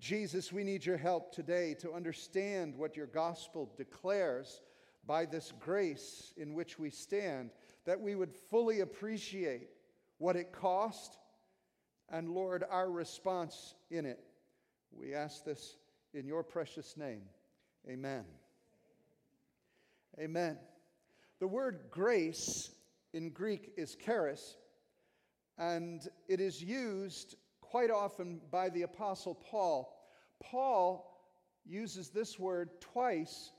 Jesus, we need your help today to understand what your gospel declares by this grace in which we stand, that we would fully appreciate what it cost and, Lord, our response in it. We ask this in your precious name. Amen. Amen. The word grace in Greek is charis, and it is used quite often by the Apostle Paul. Paul uses this word twice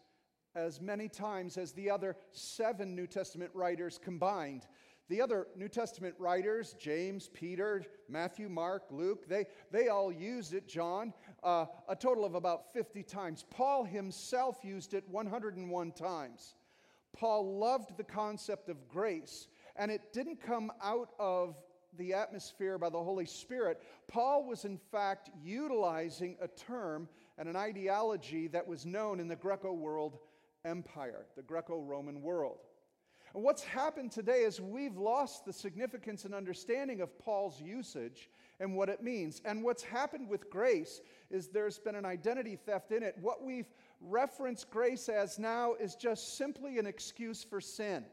as many times as the other seven New Testament writers combined. The other New Testament writers, James, Peter, Matthew, Mark, Luke, they, they all used it, John, uh, a total of about 50 times. Paul himself used it 101 times. Paul loved the concept of grace, and it didn't come out of the atmosphere by the Holy Spirit. Paul was, in fact, utilizing a term and an ideology that was known in the Greco world empire, the Greco Roman world. And what's happened today is we've lost the significance and understanding of Paul's usage and what it means. And what's happened with grace is there's been an identity theft in it. What we've referenced grace as now is just simply an excuse for sin.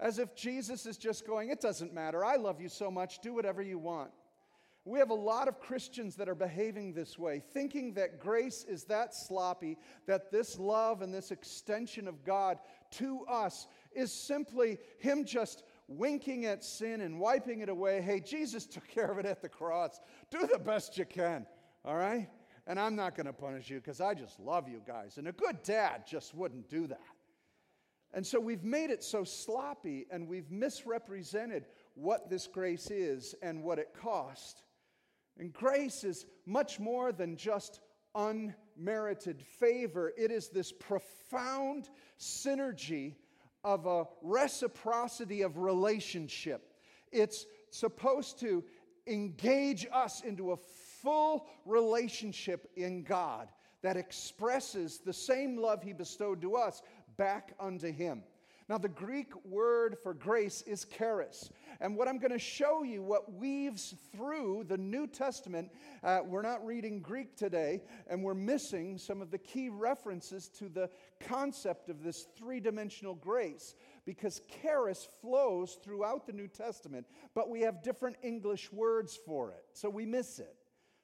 As if Jesus is just going, It doesn't matter. I love you so much. Do whatever you want. We have a lot of Christians that are behaving this way, thinking that grace is that sloppy, that this love and this extension of God to us is simply Him just winking at sin and wiping it away. Hey, Jesus took care of it at the cross. Do the best you can, all right? And I'm not going to punish you because I just love you guys. And a good dad just wouldn't do that. And so we've made it so sloppy and we've misrepresented what this grace is and what it cost. And grace is much more than just unmerited favor, it is this profound synergy of a reciprocity of relationship. It's supposed to engage us into a full relationship in God that expresses the same love He bestowed to us back unto Him. Now, the Greek word for grace is charis. And what I'm going to show you, what weaves through the New Testament, uh, we're not reading Greek today, and we're missing some of the key references to the concept of this three dimensional grace because charis flows throughout the New Testament, but we have different English words for it, so we miss it.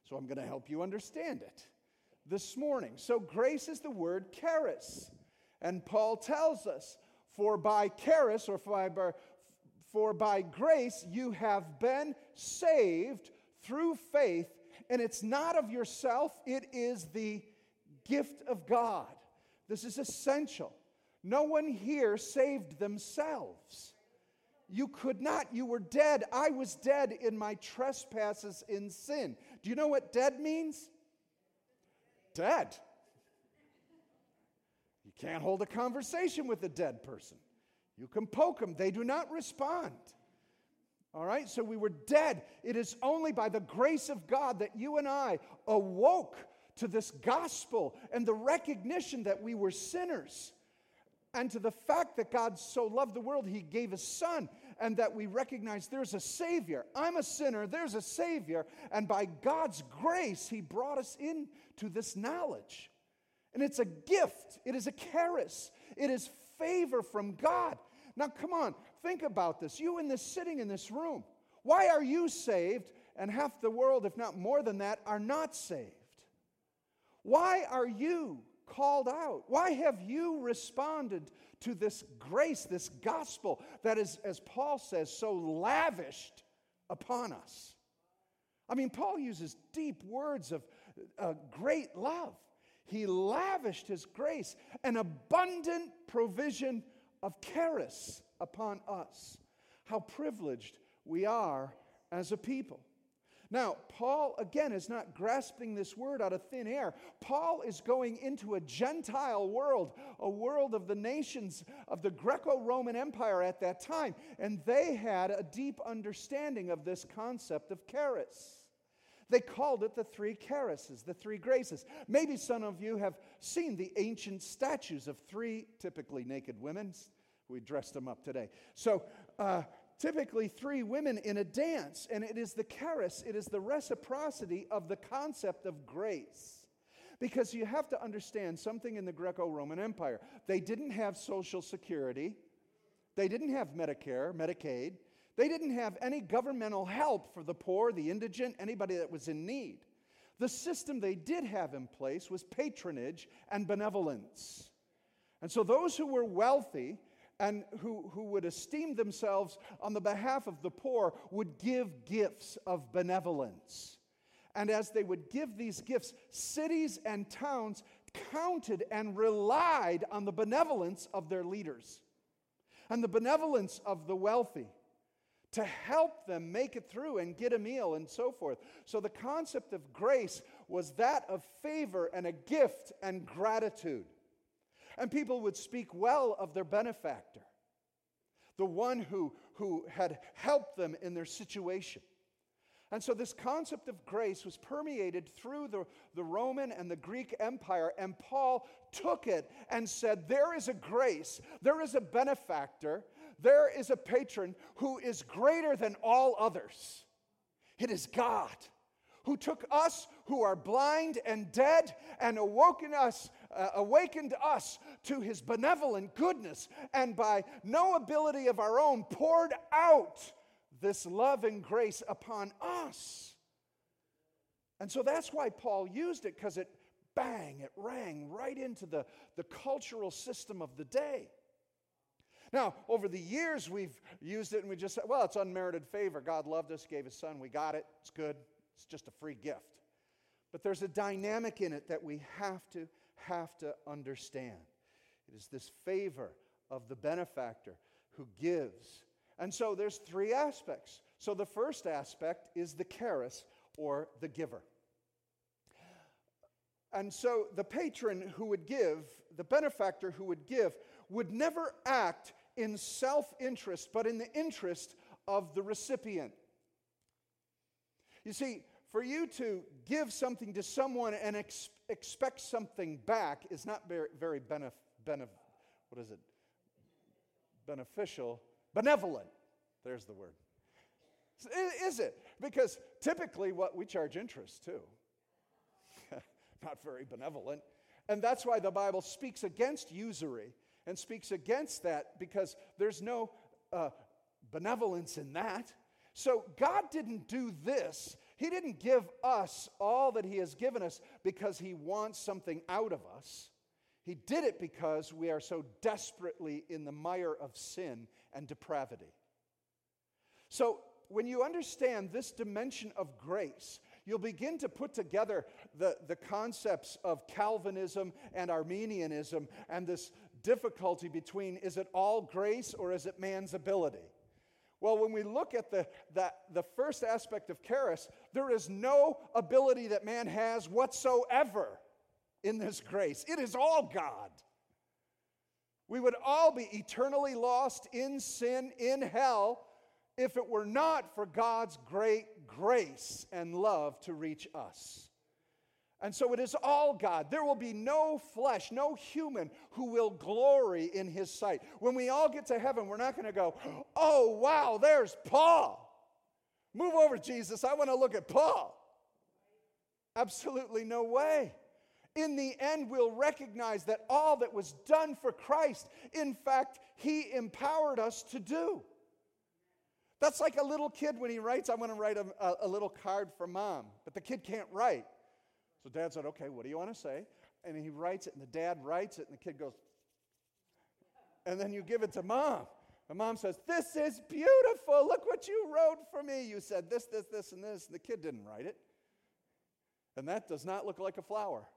So I'm going to help you understand it this morning. So, grace is the word charis. And Paul tells us for by charis, or for by, for by grace, you have been saved through faith, and it's not of yourself, it is the gift of God. This is essential. No one here saved themselves. You could not. You were dead. I was dead in my trespasses in sin. Do you know what dead means? Dead. Can't hold a conversation with a dead person. You can poke them, they do not respond. All right, so we were dead. It is only by the grace of God that you and I awoke to this gospel and the recognition that we were sinners and to the fact that God so loved the world, He gave His Son, and that we recognize there's a Savior. I'm a sinner, there's a Savior, and by God's grace, He brought us into this knowledge. And it's a gift, it is a charis, it is favor from God. Now, come on, think about this. You in this sitting in this room, why are you saved and half the world, if not more than that, are not saved? Why are you called out? Why have you responded to this grace, this gospel that is, as Paul says, so lavished upon us? I mean, Paul uses deep words of uh, great love. He lavished his grace, an abundant provision of charis upon us. How privileged we are as a people. Now, Paul, again, is not grasping this word out of thin air. Paul is going into a Gentile world, a world of the nations of the Greco Roman Empire at that time, and they had a deep understanding of this concept of charis. They called it the three charises, the three graces. Maybe some of you have seen the ancient statues of three typically naked women. We dressed them up today. So, uh, typically three women in a dance, and it is the charis, it is the reciprocity of the concept of grace. Because you have to understand something in the Greco Roman Empire. They didn't have Social Security, they didn't have Medicare, Medicaid, they didn't have any governmental help for the poor, the indigent, anybody that was in need. The system they did have in place was patronage and benevolence. And so those who were wealthy and who, who would esteem themselves on the behalf of the poor would give gifts of benevolence. And as they would give these gifts, cities and towns counted and relied on the benevolence of their leaders and the benevolence of the wealthy to help them make it through and get a meal and so forth. So the concept of grace was that of favor and a gift and gratitude. And people would speak well of their benefactor, the one who, who had helped them in their situation. And so, this concept of grace was permeated through the, the Roman and the Greek Empire, and Paul took it and said, There is a grace, there is a benefactor, there is a patron who is greater than all others. It is God who took us who are blind and dead and awoken us uh, awakened us to his benevolent goodness and by no ability of our own poured out this love and grace upon us. And so that's why Paul used it because it bang, it rang right into the, the cultural system of the day. Now, over the years, we've used it and we just said, well, it's unmerited favor. God loved us, gave his son, we got it, it's good, it's just a free gift. But there's a dynamic in it that we have to have to understand. It is this favor of the benefactor who gives. And so there's three aspects. So the first aspect is the charis or the giver. And so the patron who would give, the benefactor who would give, would never act in self interest, but in the interest of the recipient. You see, for you to give something to someone and ex- expect something back is not very, very benef- benef- what is it? Beneficial, benevolent. There's the word. Is it? Because typically what we charge interest too. not very benevolent. And that's why the Bible speaks against usury and speaks against that because there's no uh, benevolence in that. So God didn't do this he didn't give us all that He has given us because He wants something out of us. He did it because we are so desperately in the mire of sin and depravity. So, when you understand this dimension of grace, you'll begin to put together the, the concepts of Calvinism and Arminianism and this difficulty between is it all grace or is it man's ability? Well, when we look at the, the, the first aspect of charis, there is no ability that man has whatsoever in this grace. It is all God. We would all be eternally lost in sin, in hell, if it were not for God's great grace and love to reach us. And so it is all God. There will be no flesh, no human who will glory in his sight. When we all get to heaven, we're not going to go, oh, wow, there's Paul. Move over, Jesus. I want to look at Paul. Absolutely no way. In the end, we'll recognize that all that was done for Christ, in fact, he empowered us to do. That's like a little kid when he writes, I want to write a, a, a little card for mom, but the kid can't write. So dad said, Okay, what do you want to say? And he writes it, and the dad writes it, and the kid goes, and then you give it to mom. And mom says, This is beautiful. Look what you wrote for me. You said this, this, this, and this. And the kid didn't write it. And that does not look like a flower.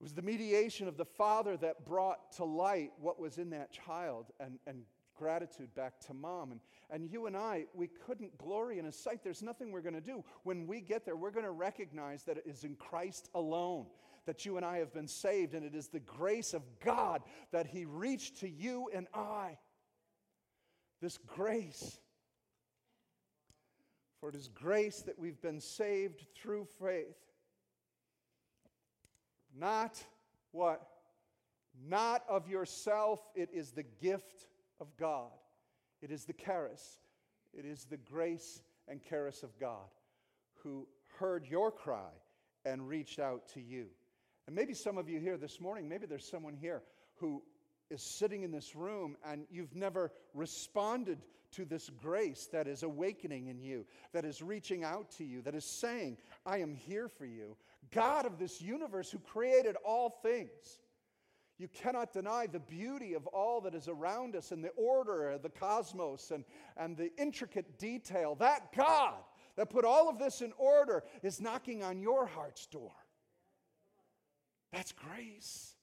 It was the mediation of the Father that brought to light what was in that child and, and gratitude back to mom. And, and you and I, we couldn't glory in his sight. There's nothing we're going to do. When we get there, we're going to recognize that it is in Christ alone that you and I have been saved, and it is the grace of God that he reached to you and I. This grace. For it is grace that we've been saved through faith. Not what? Not of yourself, it is the gift of God. It is the charis, it is the grace and charis of God who heard your cry and reached out to you. And maybe some of you here this morning, maybe there's someone here who is sitting in this room and you've never responded to this grace that is awakening in you, that is reaching out to you, that is saying, I am here for you. God of this universe who created all things. You cannot deny the beauty of all that is around us and the order of the cosmos and, and the intricate detail. That God that put all of this in order is knocking on your heart's door. That's grace.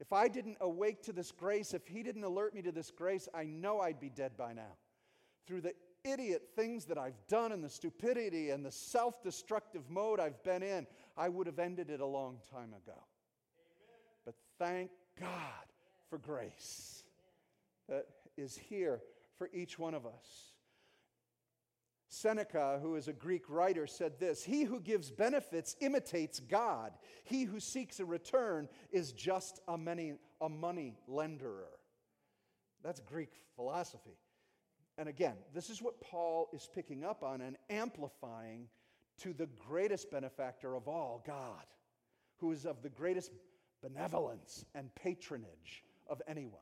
If I didn't awake to this grace, if He didn't alert me to this grace, I know I'd be dead by now. Through the idiot things that I've done and the stupidity and the self destructive mode I've been in, I would have ended it a long time ago. Thank God for grace that is here for each one of us. Seneca, who is a Greek writer, said this He who gives benefits imitates God. He who seeks a return is just a, many, a money lenderer. That's Greek philosophy. And again, this is what Paul is picking up on and amplifying to the greatest benefactor of all, God, who is of the greatest benevolence and patronage of anyone.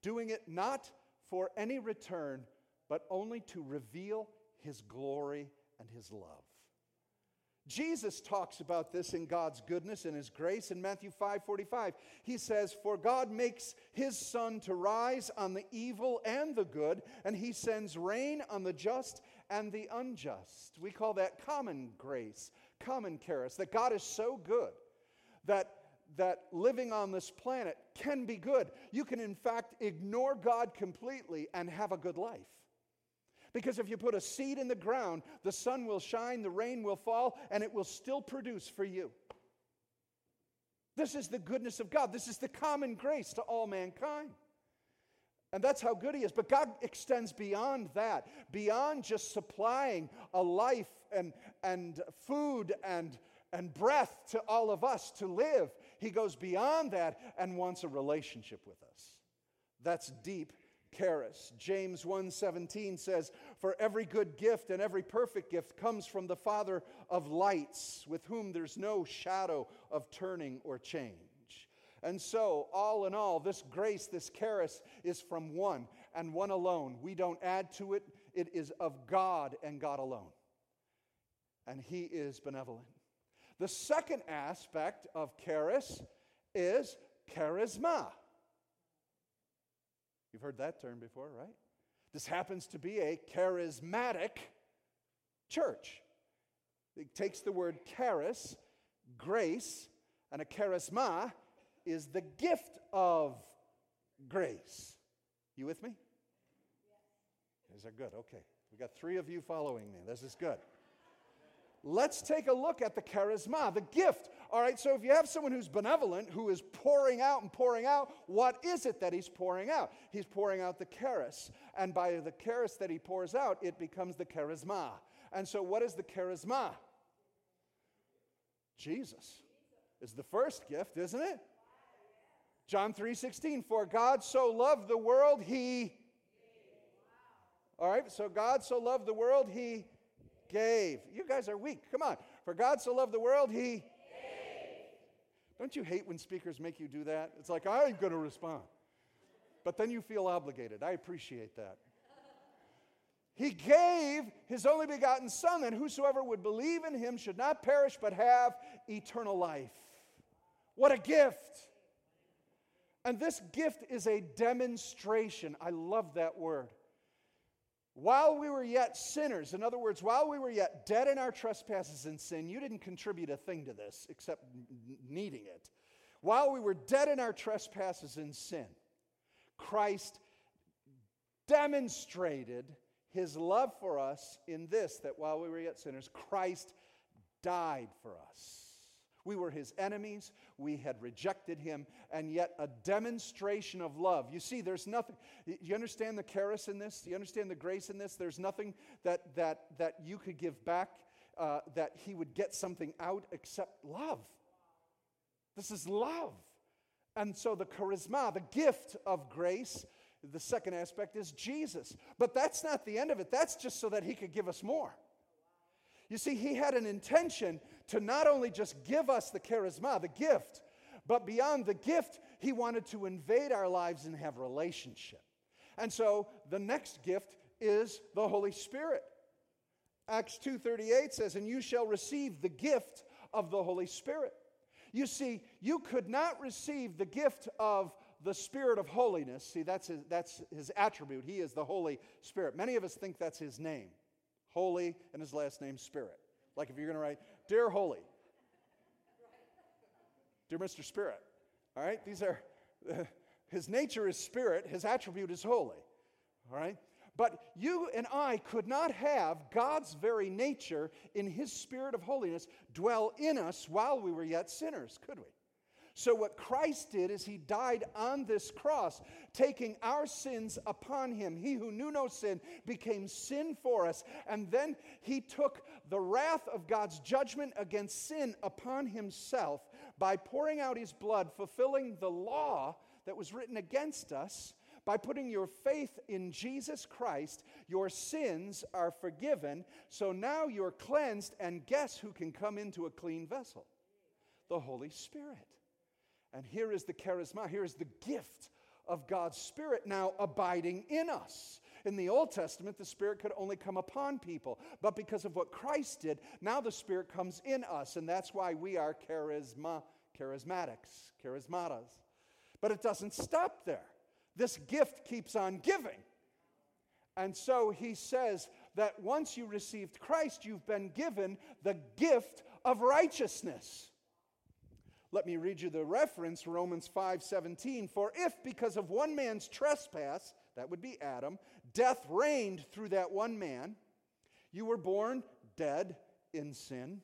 Doing it not for any return, but only to reveal his glory and his love. Jesus talks about this in God's goodness and his grace in Matthew 5:45. He says, "For God makes his sun to rise on the evil and the good, and he sends rain on the just and the unjust." We call that common grace, common charis, that God is so good that that living on this planet can be good. You can in fact ignore God completely and have a good life. Because if you put a seed in the ground, the sun will shine, the rain will fall, and it will still produce for you. This is the goodness of God. This is the common grace to all mankind. And that's how good He is. But God extends beyond that, beyond just supplying a life and, and food and, and breath to all of us to live. He goes beyond that and wants a relationship with us. That's deep charis. James 1:17 says, "For every good gift and every perfect gift comes from the Father of lights, with whom there's no shadow of turning or change." And so, all in all, this grace, this charis is from one and one alone. We don't add to it. It is of God and God alone. And he is benevolent. The second aspect of charis is charisma. You've heard that term before, right? This happens to be a charismatic church. It takes the word charis, grace, and a charisma is the gift of grace. You with me? Is that good? Okay. We got three of you following me. This is good. Let's take a look at the charisma, the gift. All right, so if you have someone who's benevolent, who is pouring out and pouring out, what is it that he's pouring out? He's pouring out the charis. And by the charis that he pours out, it becomes the charisma. And so, what is the charisma? Jesus is the first gift, isn't it? John 3:16 For God so loved the world he All right, so God so loved the world he gave. You guys are weak. Come on. For God so loved the world, he gave. Don't you hate when speakers make you do that? It's like, I ain't going to respond. But then you feel obligated. I appreciate that. He gave his only begotten Son, that whosoever would believe in him should not perish but have eternal life. What a gift! And this gift is a demonstration. I love that word. While we were yet sinners, in other words, while we were yet dead in our trespasses and sin, you didn't contribute a thing to this except needing it. While we were dead in our trespasses and sin, Christ demonstrated his love for us in this that while we were yet sinners, Christ died for us. We were his enemies. We had rejected him, and yet a demonstration of love. You see, there's nothing. You understand the charis in this? You understand the grace in this? There's nothing that, that, that you could give back uh, that he would get something out except love. This is love. And so the charisma, the gift of grace, The second aspect is Jesus. But that's not the end of it, that's just so that he could give us more. You see, he had an intention to not only just give us the charisma, the gift, but beyond the gift, he wanted to invade our lives and have relationship. And so the next gift is the Holy Spirit. Acts 2:38 says, "And you shall receive the gift of the Holy Spirit." You see, you could not receive the gift of the Spirit of holiness. See, that's his, that's his attribute. He is the Holy Spirit. Many of us think that's his name Holy, and his last name, Spirit. Like if you're going to write, Dear Holy, Dear Mr. Spirit. All right, these are, uh, his nature is spirit, his attribute is holy. All right? But you and I could not have God's very nature in his spirit of holiness dwell in us while we were yet sinners, could we? So, what Christ did is he died on this cross, taking our sins upon him. He who knew no sin became sin for us. And then he took the wrath of God's judgment against sin upon himself by pouring out his blood, fulfilling the law that was written against us. By putting your faith in Jesus Christ, your sins are forgiven. So now you're cleansed, and guess who can come into a clean vessel? The Holy Spirit. And here is the charisma, here is the gift of God's Spirit now abiding in us. In the Old Testament, the Spirit could only come upon people. But because of what Christ did, now the Spirit comes in us. And that's why we are charisma, charismatics, charismatas. But it doesn't stop there. This gift keeps on giving. And so he says that once you received Christ, you've been given the gift of righteousness. Let me read you the reference, Romans 5:17. For if because of one man's trespass, that would be Adam, death reigned through that one man, you were born dead in sin.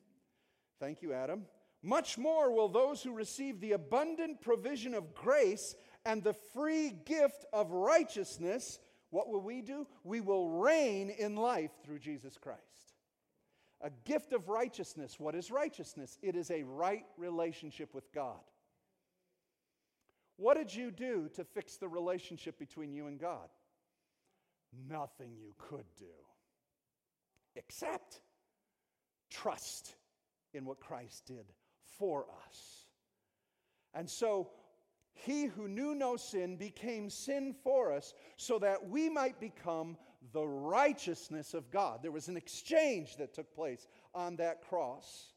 Thank you, Adam. Much more will those who receive the abundant provision of grace and the free gift of righteousness, what will we do? We will reign in life through Jesus Christ. A gift of righteousness. What is righteousness? It is a right relationship with God. What did you do to fix the relationship between you and God? Nothing you could do except trust in what Christ did for us. And so, he who knew no sin became sin for us so that we might become the righteousness of God. There was an exchange that took place on that cross.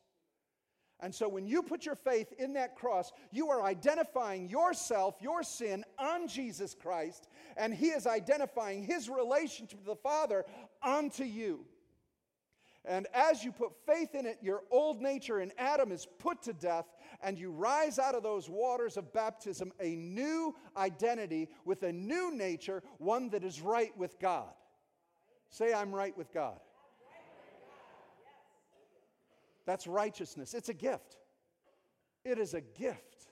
And so when you put your faith in that cross, you are identifying yourself, your sin, on Jesus Christ, and He is identifying His relationship to the Father onto you. And as you put faith in it, your old nature in Adam is put to death, and you rise out of those waters of baptism a new identity with a new nature, one that is right with God. Say, I'm right with God. That's righteousness. It's a gift. It is a gift.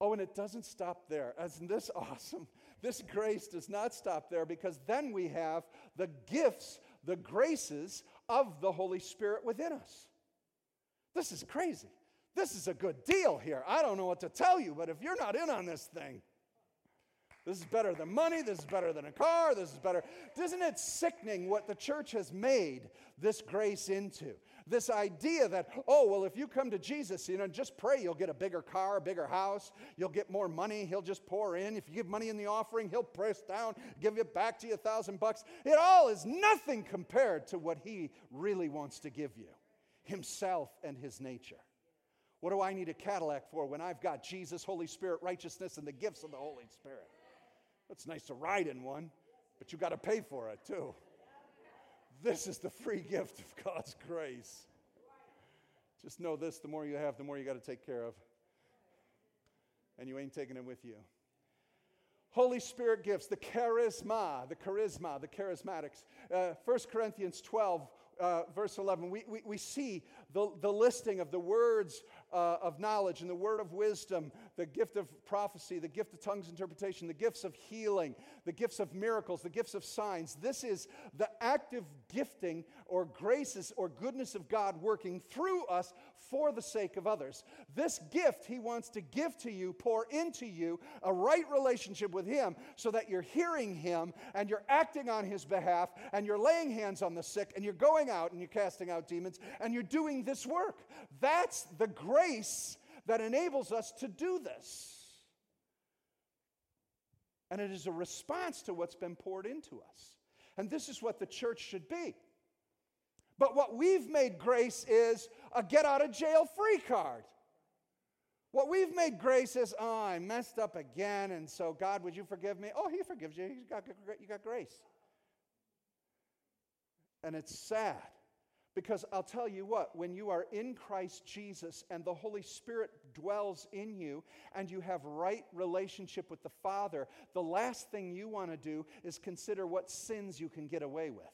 Oh, and it doesn't stop there. Isn't this awesome? This grace does not stop there because then we have the gifts, the graces of the Holy Spirit within us. This is crazy. This is a good deal here. I don't know what to tell you, but if you're not in on this thing, this is better than money. This is better than a car. This is better. Isn't it sickening what the church has made this grace into? This idea that, oh, well, if you come to Jesus, you know, just pray, you'll get a bigger car, a bigger house, you'll get more money, he'll just pour in. If you give money in the offering, he'll press down, give it back to you a thousand bucks. It all is nothing compared to what he really wants to give you himself and his nature. What do I need a Cadillac for when I've got Jesus, Holy Spirit, righteousness, and the gifts of the Holy Spirit? It's nice to ride in one, but you got to pay for it too. This is the free gift of God's grace. Just know this the more you have, the more you got to take care of. And you ain't taking it with you. Holy Spirit gifts, the charisma, the charisma, the charismatics. Uh, 1 Corinthians 12, uh, verse 11, we, we, we see the, the listing of the words uh, of knowledge and the word of wisdom, the gift of prophecy, the gift of tongues interpretation, the gifts of healing, the gifts of miracles, the gifts of signs. This is the active gifting or graces or goodness of God working through us for the sake of others. This gift He wants to give to you, pour into you a right relationship with Him so that you're hearing Him and you're acting on His behalf and you're laying hands on the sick and you're going out and you're casting out demons and you're doing this work. That's the grace that enables us to do this. And it is a response to what's been poured into us. And this is what the church should be. But what we've made grace is a get out of jail free card. What we've made grace is, oh, I messed up again, and so God, would you forgive me? Oh, He forgives you. You got, you got grace. And it's sad because I'll tell you what, when you are in Christ Jesus and the Holy Spirit dwells in you and you have right relationship with the Father, the last thing you want to do is consider what sins you can get away with.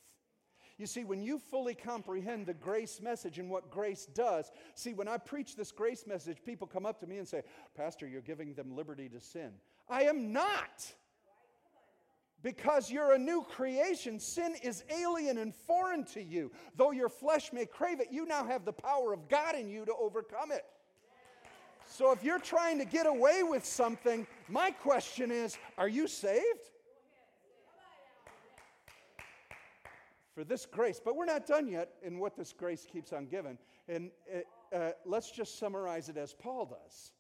You see, when you fully comprehend the grace message and what grace does, see, when I preach this grace message, people come up to me and say, Pastor, you're giving them liberty to sin. I am not. Because you're a new creation, sin is alien and foreign to you. Though your flesh may crave it, you now have the power of God in you to overcome it. So if you're trying to get away with something, my question is are you saved? For this grace, but we're not done yet in what this grace keeps on giving. And uh, uh let's just summarize it as Paul does.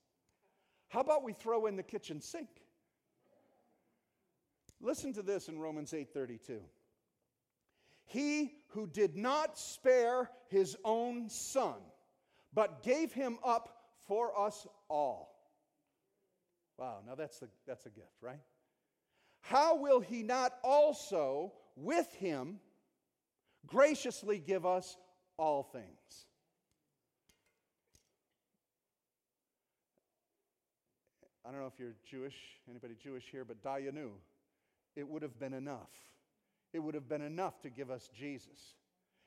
How about we throw in the kitchen sink? Listen to this in Romans 8:32. He who did not spare his own son, but gave him up for us all. Wow, now that's, the, that's a gift, right? How will he not also with him graciously give us all things? I don't know if you're Jewish, anybody Jewish here, but Dayenu it would have been enough. It would have been enough to give us Jesus.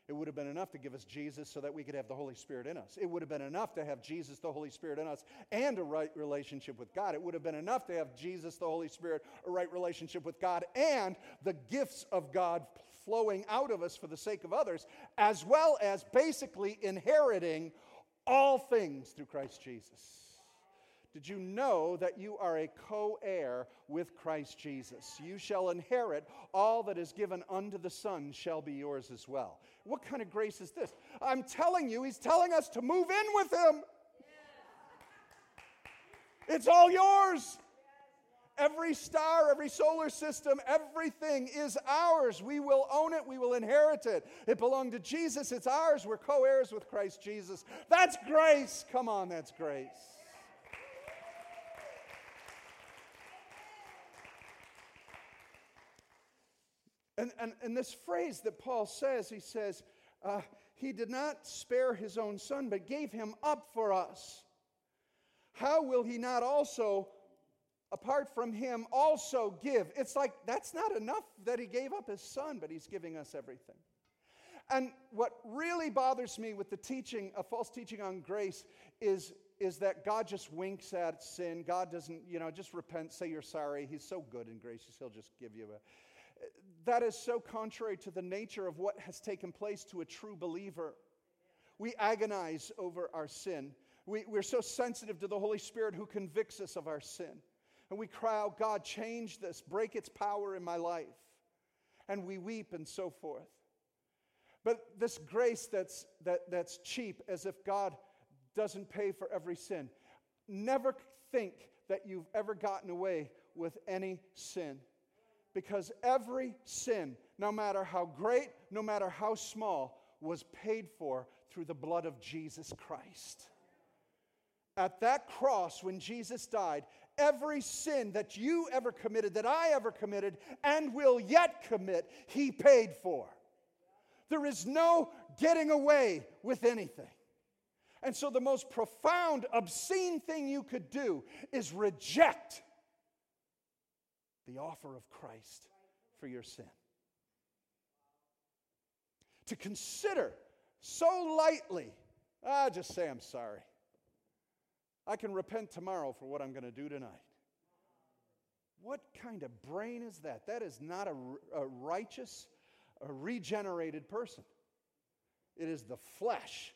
It would have been enough to give us Jesus so that we could have the Holy Spirit in us. It would have been enough to have Jesus, the Holy Spirit in us, and a right relationship with God. It would have been enough to have Jesus, the Holy Spirit, a right relationship with God, and the gifts of God flowing out of us for the sake of others, as well as basically inheriting all things through Christ Jesus. Did you know that you are a co heir with Christ Jesus? You shall inherit all that is given unto the Son, shall be yours as well. What kind of grace is this? I'm telling you, He's telling us to move in with Him. It's all yours. Every star, every solar system, everything is ours. We will own it. We will inherit it. It belonged to Jesus. It's ours. We're co heirs with Christ Jesus. That's grace. Come on, that's grace. And, and, and this phrase that Paul says, he says, uh, He did not spare his own son, but gave him up for us. How will he not also, apart from him, also give? It's like that's not enough that he gave up his son, but he's giving us everything. And what really bothers me with the teaching, a false teaching on grace, is, is that God just winks at sin. God doesn't, you know, just repent, say you're sorry. He's so good and gracious, He'll just give you a that is so contrary to the nature of what has taken place to a true believer. We agonize over our sin. We, we're so sensitive to the Holy Spirit who convicts us of our sin. And we cry out, God, change this, break its power in my life. And we weep and so forth. But this grace that's, that, that's cheap, as if God doesn't pay for every sin, never think that you've ever gotten away with any sin. Because every sin, no matter how great, no matter how small, was paid for through the blood of Jesus Christ. At that cross, when Jesus died, every sin that you ever committed, that I ever committed, and will yet commit, He paid for. There is no getting away with anything. And so, the most profound, obscene thing you could do is reject the offer of Christ for your sin. To consider so lightly, ah, just say I'm sorry. I can repent tomorrow for what I'm going to do tonight. What kind of brain is that? That is not a, a righteous, a regenerated person. It is the flesh.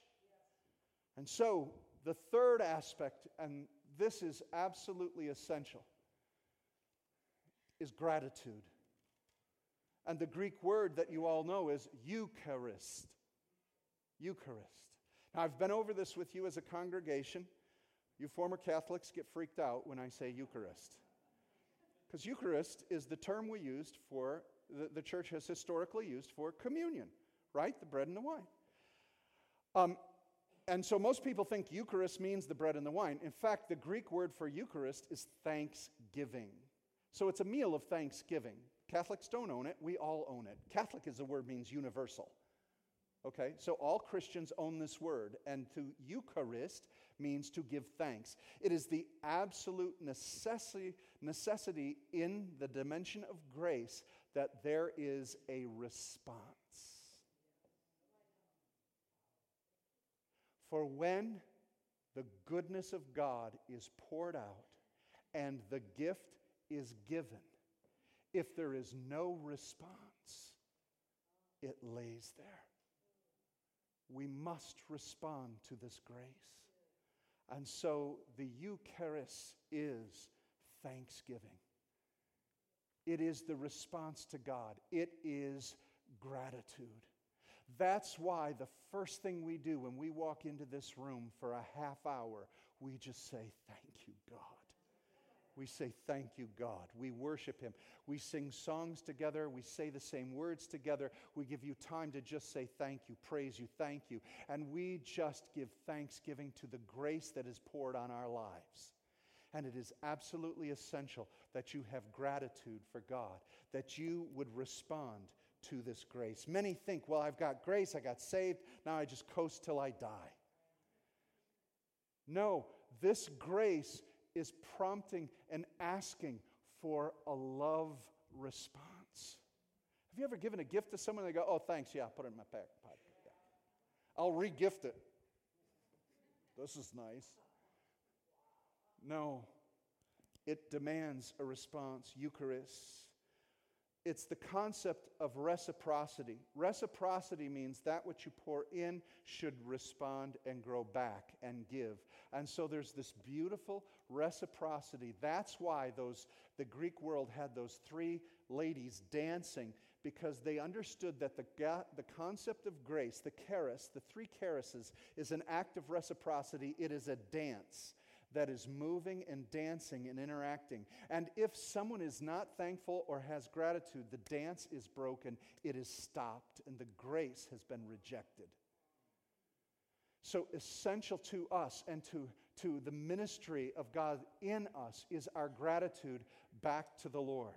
And so, the third aspect, and this is absolutely essential, is gratitude. And the Greek word that you all know is Eucharist. Eucharist. Now, I've been over this with you as a congregation. You former Catholics get freaked out when I say Eucharist. Because Eucharist is the term we used for, the, the church has historically used for communion, right? The bread and the wine. Um, and so most people think Eucharist means the bread and the wine. In fact, the Greek word for Eucharist is thanksgiving. So it's a meal of thanksgiving. Catholics don't own it, we all own it. Catholic is the word means universal. Okay, so all Christians own this word, and to Eucharist means to give thanks. It is the absolute necessity, necessity in the dimension of grace that there is a response. For when the goodness of God is poured out and the gift is given, if there is no response, it lays there. We must respond to this grace. And so the Eucharist is thanksgiving. It is the response to God, it is gratitude. That's why the first thing we do when we walk into this room for a half hour, we just say, Thank you, God. We say, Thank you, God. We worship Him. We sing songs together. We say the same words together. We give you time to just say thank you, praise you, thank you. And we just give thanksgiving to the grace that is poured on our lives. And it is absolutely essential that you have gratitude for God, that you would respond to this grace. Many think, well, I've got grace, I got saved, now I just coast till I die. No, this grace is prompting and asking for a love response. Have you ever given a gift to someone and they go, oh, thanks, yeah, put it in my back pocket. I'll re-gift it. This is nice. No, it demands a response. Eucharist it's the concept of reciprocity. Reciprocity means that which you pour in should respond and grow back and give. And so there's this beautiful reciprocity. That's why those the Greek world had those three ladies dancing because they understood that the, the concept of grace, the charis, the three charises, is an act of reciprocity. It is a dance that is moving and dancing and interacting. And if someone is not thankful or has gratitude, the dance is broken, it is stopped, and the grace has been rejected. So, essential to us and to, to the ministry of God in us is our gratitude back to the Lord.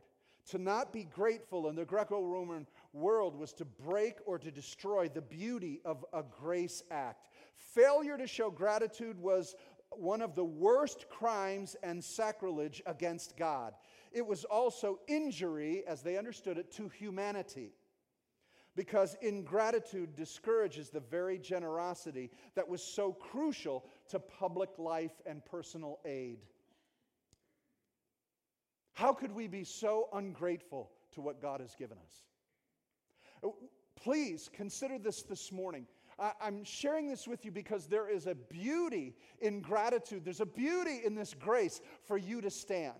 To not be grateful in the Greco Roman world was to break or to destroy the beauty of a grace act. Failure to show gratitude was one of the worst crimes and sacrilege against God. It was also injury, as they understood it, to humanity. Because ingratitude discourages the very generosity that was so crucial to public life and personal aid. How could we be so ungrateful to what God has given us? Please consider this this morning. I'm sharing this with you because there is a beauty in gratitude. There's a beauty in this grace for you to stand.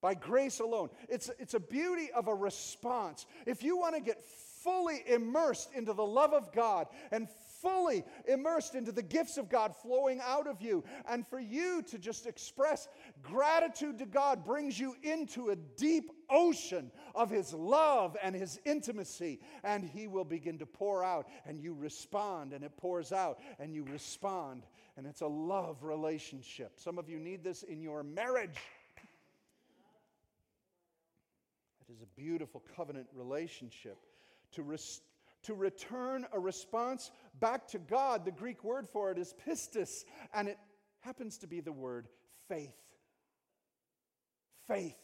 By grace alone. It's, it's a beauty of a response. If you want to get fully immersed into the love of God and fully immersed into the gifts of God flowing out of you. And for you to just express gratitude to God brings you into a deep ocean of His love and His intimacy. And He will begin to pour out, and you respond, and it pours out, and you respond. And it's a love relationship. Some of you need this in your marriage. It is a beautiful covenant relationship to, restore to return a response back to God. The Greek word for it is pistis, and it happens to be the word faith. Faith.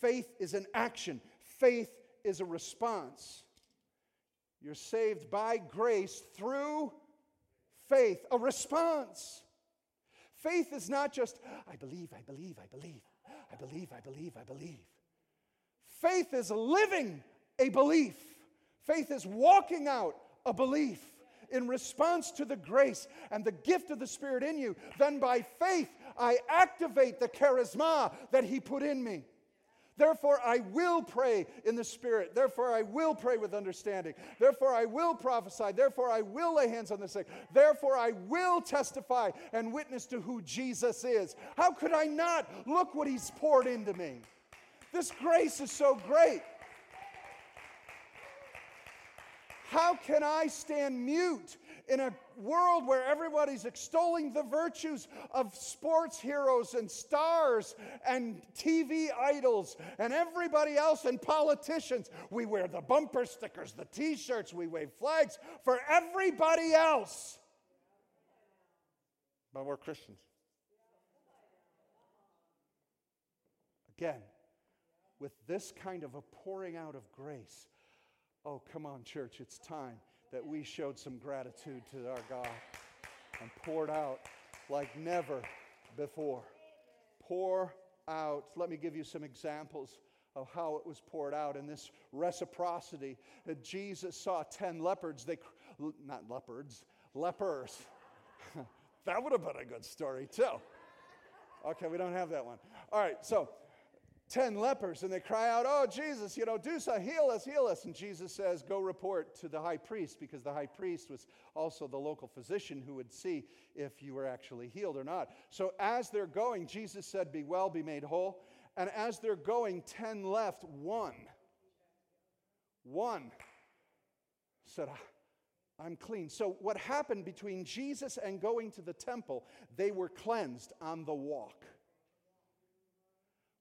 Faith is an action, faith is a response. You're saved by grace through faith, a response. Faith is not just, I believe, I believe, I believe, I believe, I believe, I believe. Faith is a living a belief. Faith is walking out a belief in response to the grace and the gift of the Spirit in you. Then by faith, I activate the charisma that He put in me. Therefore, I will pray in the Spirit. Therefore, I will pray with understanding. Therefore, I will prophesy. Therefore, I will lay hands on the sick. Therefore, I will testify and witness to who Jesus is. How could I not? Look what He's poured into me. This grace is so great. How can I stand mute in a world where everybody's extolling the virtues of sports heroes and stars and TV idols and everybody else and politicians? We wear the bumper stickers, the t shirts, we wave flags for everybody else. But we're Christians. Again, with this kind of a pouring out of grace, Oh, come on, church. It's time that we showed some gratitude to our God and poured out like never before. Pour out. Let me give you some examples of how it was poured out in this reciprocity. That Jesus saw 10 leopards, they not leopards, lepers. that would have been a good story too. Okay, we don't have that one. All right, so 10 lepers and they cry out, Oh, Jesus, you know, do so, heal us, heal us. And Jesus says, Go report to the high priest because the high priest was also the local physician who would see if you were actually healed or not. So as they're going, Jesus said, Be well, be made whole. And as they're going, 10 left, one. One said, ah, I'm clean. So, what happened between Jesus and going to the temple, they were cleansed on the walk.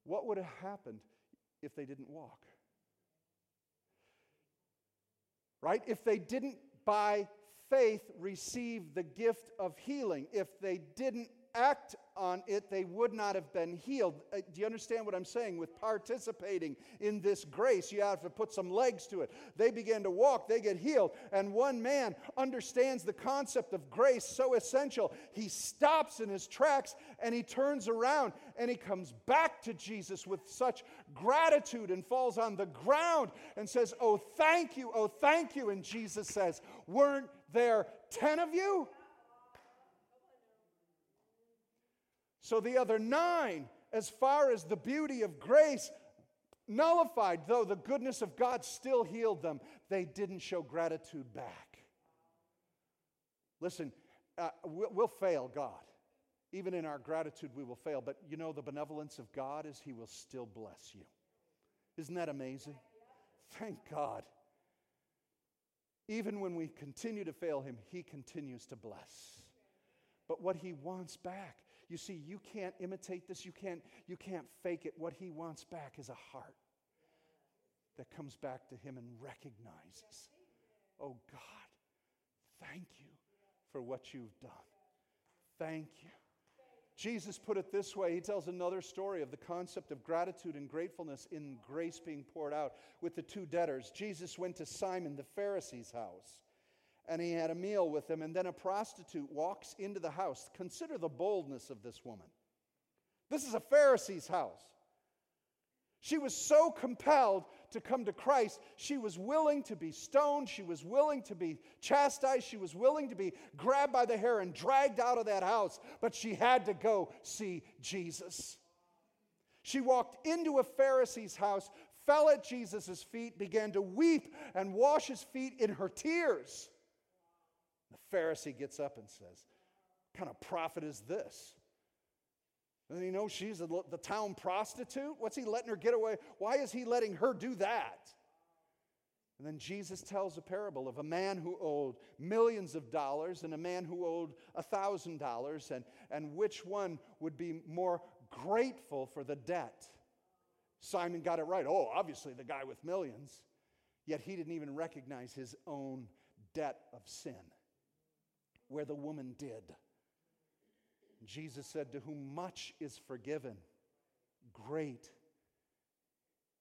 What would have happened if they didn't walk? Right? If they didn't, by faith, receive the gift of healing, if they didn't act on it, they would not have been healed. Uh, do you understand what I'm saying? With participating in this grace, you have to put some legs to it. They begin to walk, they get healed. And one man understands the concept of grace so essential. He stops in his tracks and he turns around and he comes back to Jesus with such gratitude and falls on the ground and says, Oh, thank you, oh, thank you. And Jesus says, Weren't there 10 of you? So the other nine, as far as the beauty of grace, nullified, though the goodness of God still healed them, they didn't show gratitude back. Listen, uh, we'll, we'll fail God. Even in our gratitude, we will fail. But you know, the benevolence of God is He will still bless you. Isn't that amazing? Thank God. Even when we continue to fail Him, He continues to bless. But what He wants back you see, you can't imitate this. You can't, you can't fake it. What he wants back is a heart that comes back to him and recognizes, oh God, thank you for what you've done. Thank you. Jesus put it this way. He tells another story of the concept of gratitude and gratefulness in grace being poured out with the two debtors. Jesus went to Simon the Pharisee's house and he had a meal with them, and then a prostitute walks into the house. Consider the boldness of this woman. This is a Pharisee's house. She was so compelled to come to Christ, she was willing to be stoned, she was willing to be chastised, she was willing to be grabbed by the hair and dragged out of that house, but she had to go see Jesus. She walked into a Pharisee's house, fell at Jesus' feet, began to weep and wash his feet in her tears. Pharisee gets up and says, What kind of prophet is this? And he knows she's the, the town prostitute. What's he letting her get away? Why is he letting her do that? And then Jesus tells a parable of a man who owed millions of dollars and a man who owed a thousand dollars, and, and which one would be more grateful for the debt? Simon got it right. Oh, obviously the guy with millions. Yet he didn't even recognize his own debt of sin where the woman did. Jesus said, To whom much is forgiven, great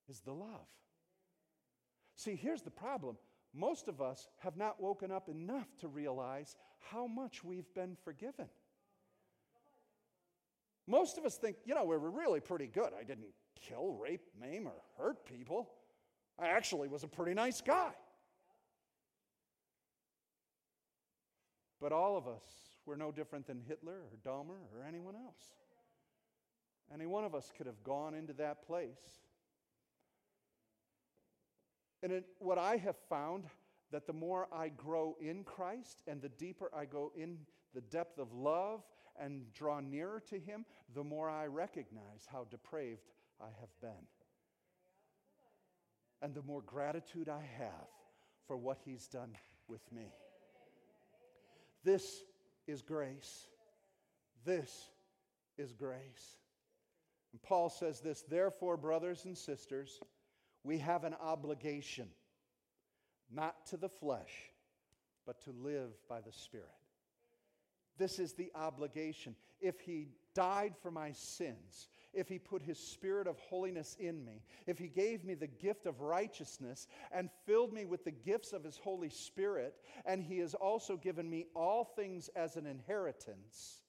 is the love. See, here's the problem. Most of us have not woken up enough to realize how much we've been forgiven. Most of us think, you know, we were really pretty good. I didn't kill, rape, maim, or hurt people. I actually was a pretty nice guy. But all of us were no different than Hitler or Dahmer or anyone else. Any one of us could have gone into that place. And it, what I have found that the more I grow in Christ and the deeper I go in the depth of love and draw nearer to Him, the more I recognize how depraved I have been. And the more gratitude I have for what He's done with me. This is grace. This is grace. And Paul says this Therefore, brothers and sisters, we have an obligation, not to the flesh, but to live by the Spirit. This is the obligation. If he died for my sins, if he put his spirit of holiness in me, if he gave me the gift of righteousness and filled me with the gifts of his Holy Spirit, and he has also given me all things as an inheritance,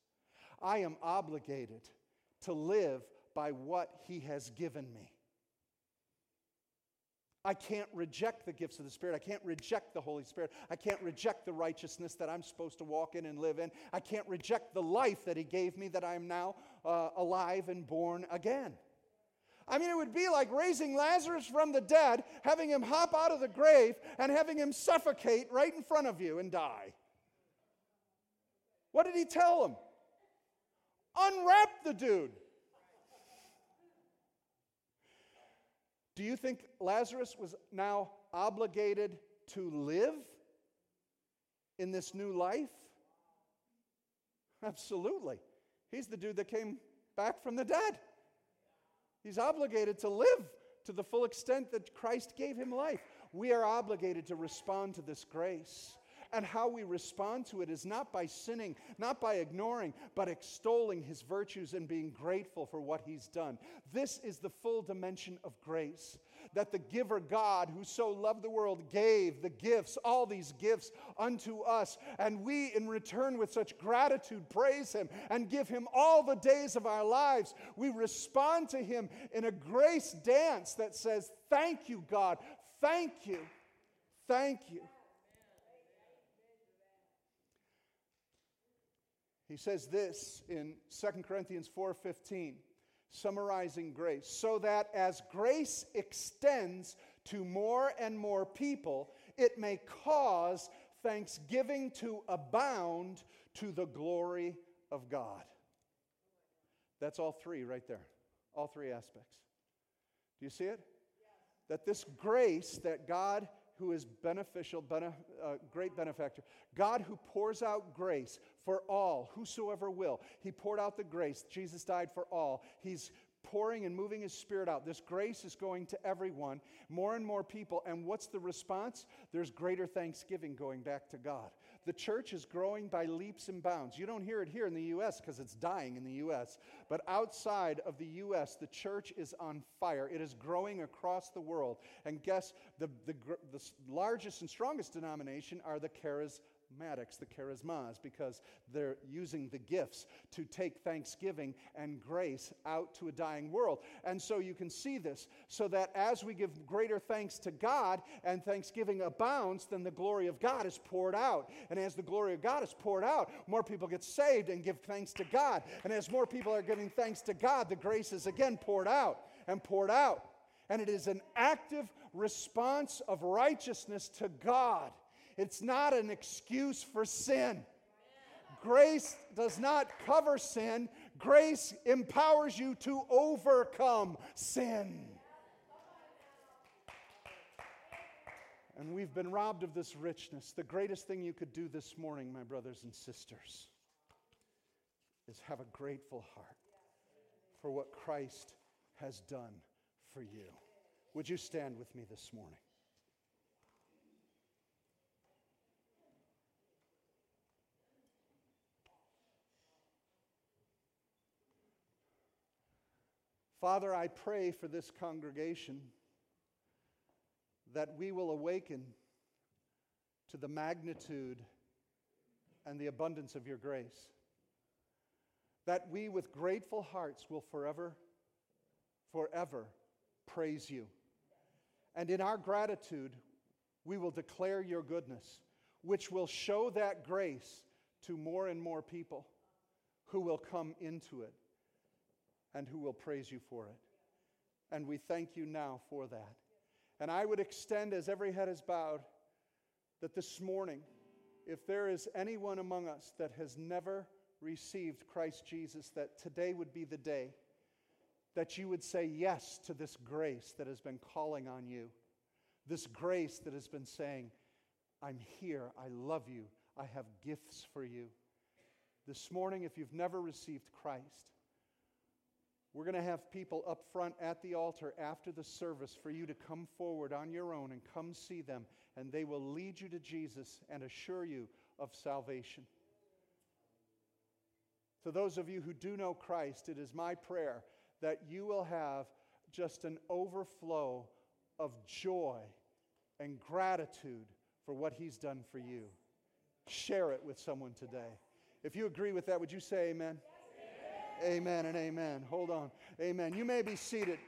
I am obligated to live by what he has given me. I can't reject the gifts of the Spirit. I can't reject the Holy Spirit. I can't reject the righteousness that I'm supposed to walk in and live in. I can't reject the life that He gave me that I am now uh, alive and born again. I mean, it would be like raising Lazarus from the dead, having him hop out of the grave, and having him suffocate right in front of you and die. What did he tell him? Unwrap the dude. Do you think Lazarus was now obligated to live in this new life? Absolutely. He's the dude that came back from the dead. He's obligated to live to the full extent that Christ gave him life. We are obligated to respond to this grace. And how we respond to it is not by sinning, not by ignoring, but extolling his virtues and being grateful for what he's done. This is the full dimension of grace. That the giver God, who so loved the world, gave the gifts, all these gifts unto us. And we, in return, with such gratitude, praise him and give him all the days of our lives. We respond to him in a grace dance that says, Thank you, God. Thank you. Thank you. He says this in 2 Corinthians 4:15, summarizing grace, so that as grace extends to more and more people, it may cause thanksgiving to abound to the glory of God. That's all three right there. All three aspects. Do you see it? That this grace that God who is beneficial, bene, uh, great benefactor. God who pours out grace for all, whosoever will. He poured out the grace. Jesus died for all. He's pouring and moving his spirit out. This grace is going to everyone, more and more people. And what's the response? There's greater thanksgiving going back to God. The church is growing by leaps and bounds. You don't hear it here in the U.S. because it's dying in the U.S. But outside of the U.S., the church is on fire. It is growing across the world. And guess the, the, the largest and strongest denomination are the charismatics charismatics, the charismas, because they're using the gifts to take thanksgiving and grace out to a dying world. And so you can see this, so that as we give greater thanks to God and thanksgiving abounds, then the glory of God is poured out. And as the glory of God is poured out, more people get saved and give thanks to God. And as more people are giving thanks to God, the grace is again poured out and poured out. And it is an active response of righteousness to God. It's not an excuse for sin. Grace does not cover sin, grace empowers you to overcome sin. And we've been robbed of this richness. The greatest thing you could do this morning, my brothers and sisters, is have a grateful heart for what Christ has done for you. Would you stand with me this morning? Father, I pray for this congregation that we will awaken to the magnitude and the abundance of your grace. that we with grateful hearts will forever, forever praise you. And in our gratitude, we will declare your goodness, which will show that grace to more and more people who will come into it and who will praise you for it. And we thank you now for that. And I would extend, as every head is bowed, that this morning, if there is anyone among us that has never received Christ Jesus, that today would be the day that you would say yes to this grace that has been calling on you. This grace that has been saying, I'm here, I love you, I have gifts for you. This morning, if you've never received Christ, we're going to have people up front at the altar after the service for you to come forward on your own and come see them, and they will lead you to Jesus and assure you of salvation. To those of you who do know Christ, it is my prayer that you will have just an overflow of joy and gratitude for what He's done for you. Share it with someone today. If you agree with that, would you say amen? Amen, and amen. Hold on. Amen. You may be seated.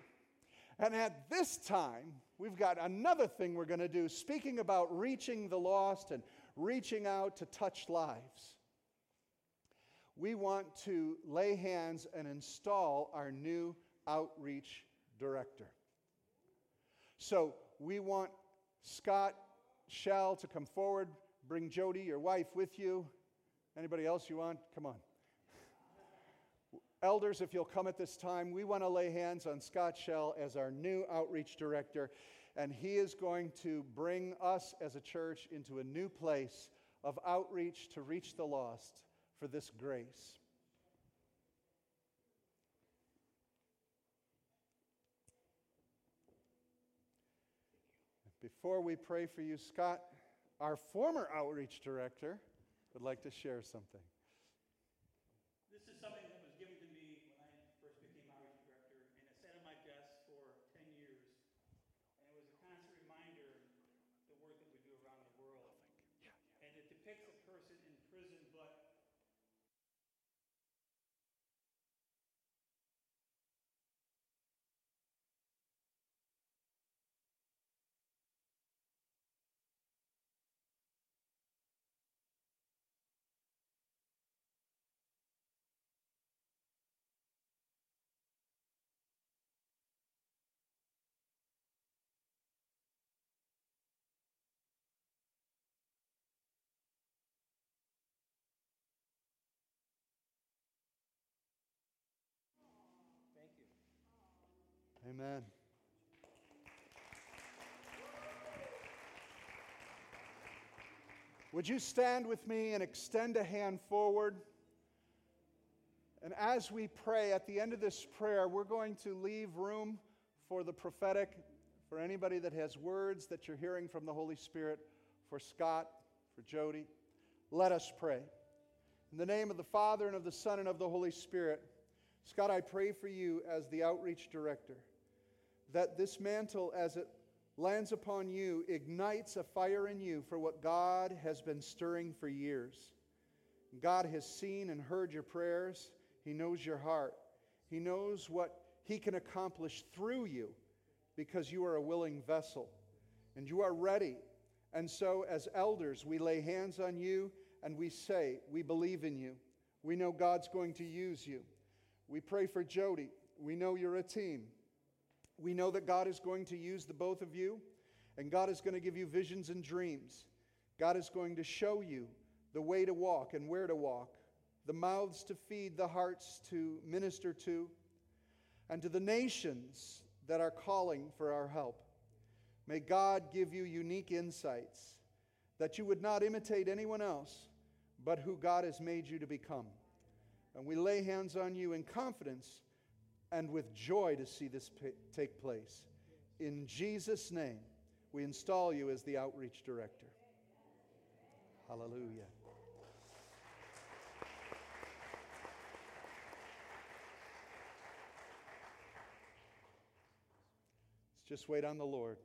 And at this time, we've got another thing we're going to do. Speaking about reaching the lost and reaching out to touch lives we want to lay hands and install our new outreach director. So we want Scott Shell to come forward, bring Jody, your wife, with you. Anybody else you want? Come on. Elders, if you'll come at this time, we want to lay hands on Scott Shell as our new outreach director, and he is going to bring us as a church into a new place of outreach to reach the lost for this grace. Before we pray for you, Scott, our former outreach director, would like to share something. This is something that was given to me when I first became outreach director, and it sat on my desk for 10 years. And it was a constant reminder the work that we do around the world. And it depicts a person in prison, but thank you. Amen. Would you stand with me and extend a hand forward? And as we pray, at the end of this prayer, we're going to leave room for the prophetic, for anybody that has words that you're hearing from the Holy Spirit, for Scott, for Jody. Let us pray. In the name of the Father, and of the Son, and of the Holy Spirit, Scott, I pray for you as the outreach director that this mantle, as it lands upon you, ignites a fire in you for what God has been stirring for years. God has seen and heard your prayers, He knows your heart, He knows what He can accomplish through you because you are a willing vessel and you are ready. And so, as elders, we lay hands on you and we say, We believe in you. We know God's going to use you. We pray for Jody. We know you're a team. We know that God is going to use the both of you, and God is going to give you visions and dreams. God is going to show you the way to walk and where to walk, the mouths to feed, the hearts to minister to, and to the nations that are calling for our help. May God give you unique insights that you would not imitate anyone else, but who God has made you to become. And we lay hands on you in confidence and with joy to see this p- take place. In Jesus' name, we install you as the outreach director. Hallelujah. Just wait on the Lord.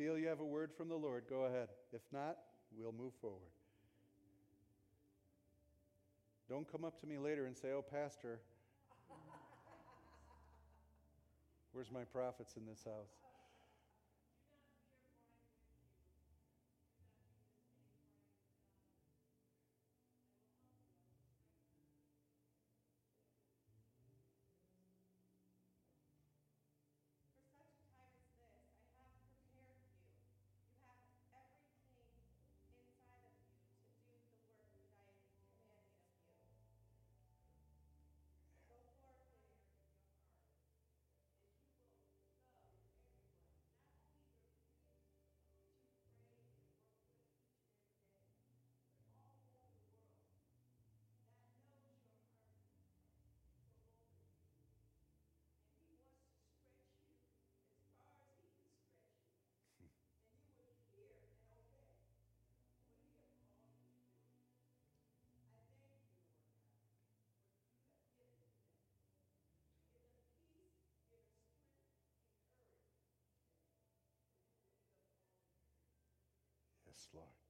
feel you have a word from the Lord, go ahead. If not, we'll move forward. Don't come up to me later and say, Oh, Pastor, where's my prophets in this house? Lord.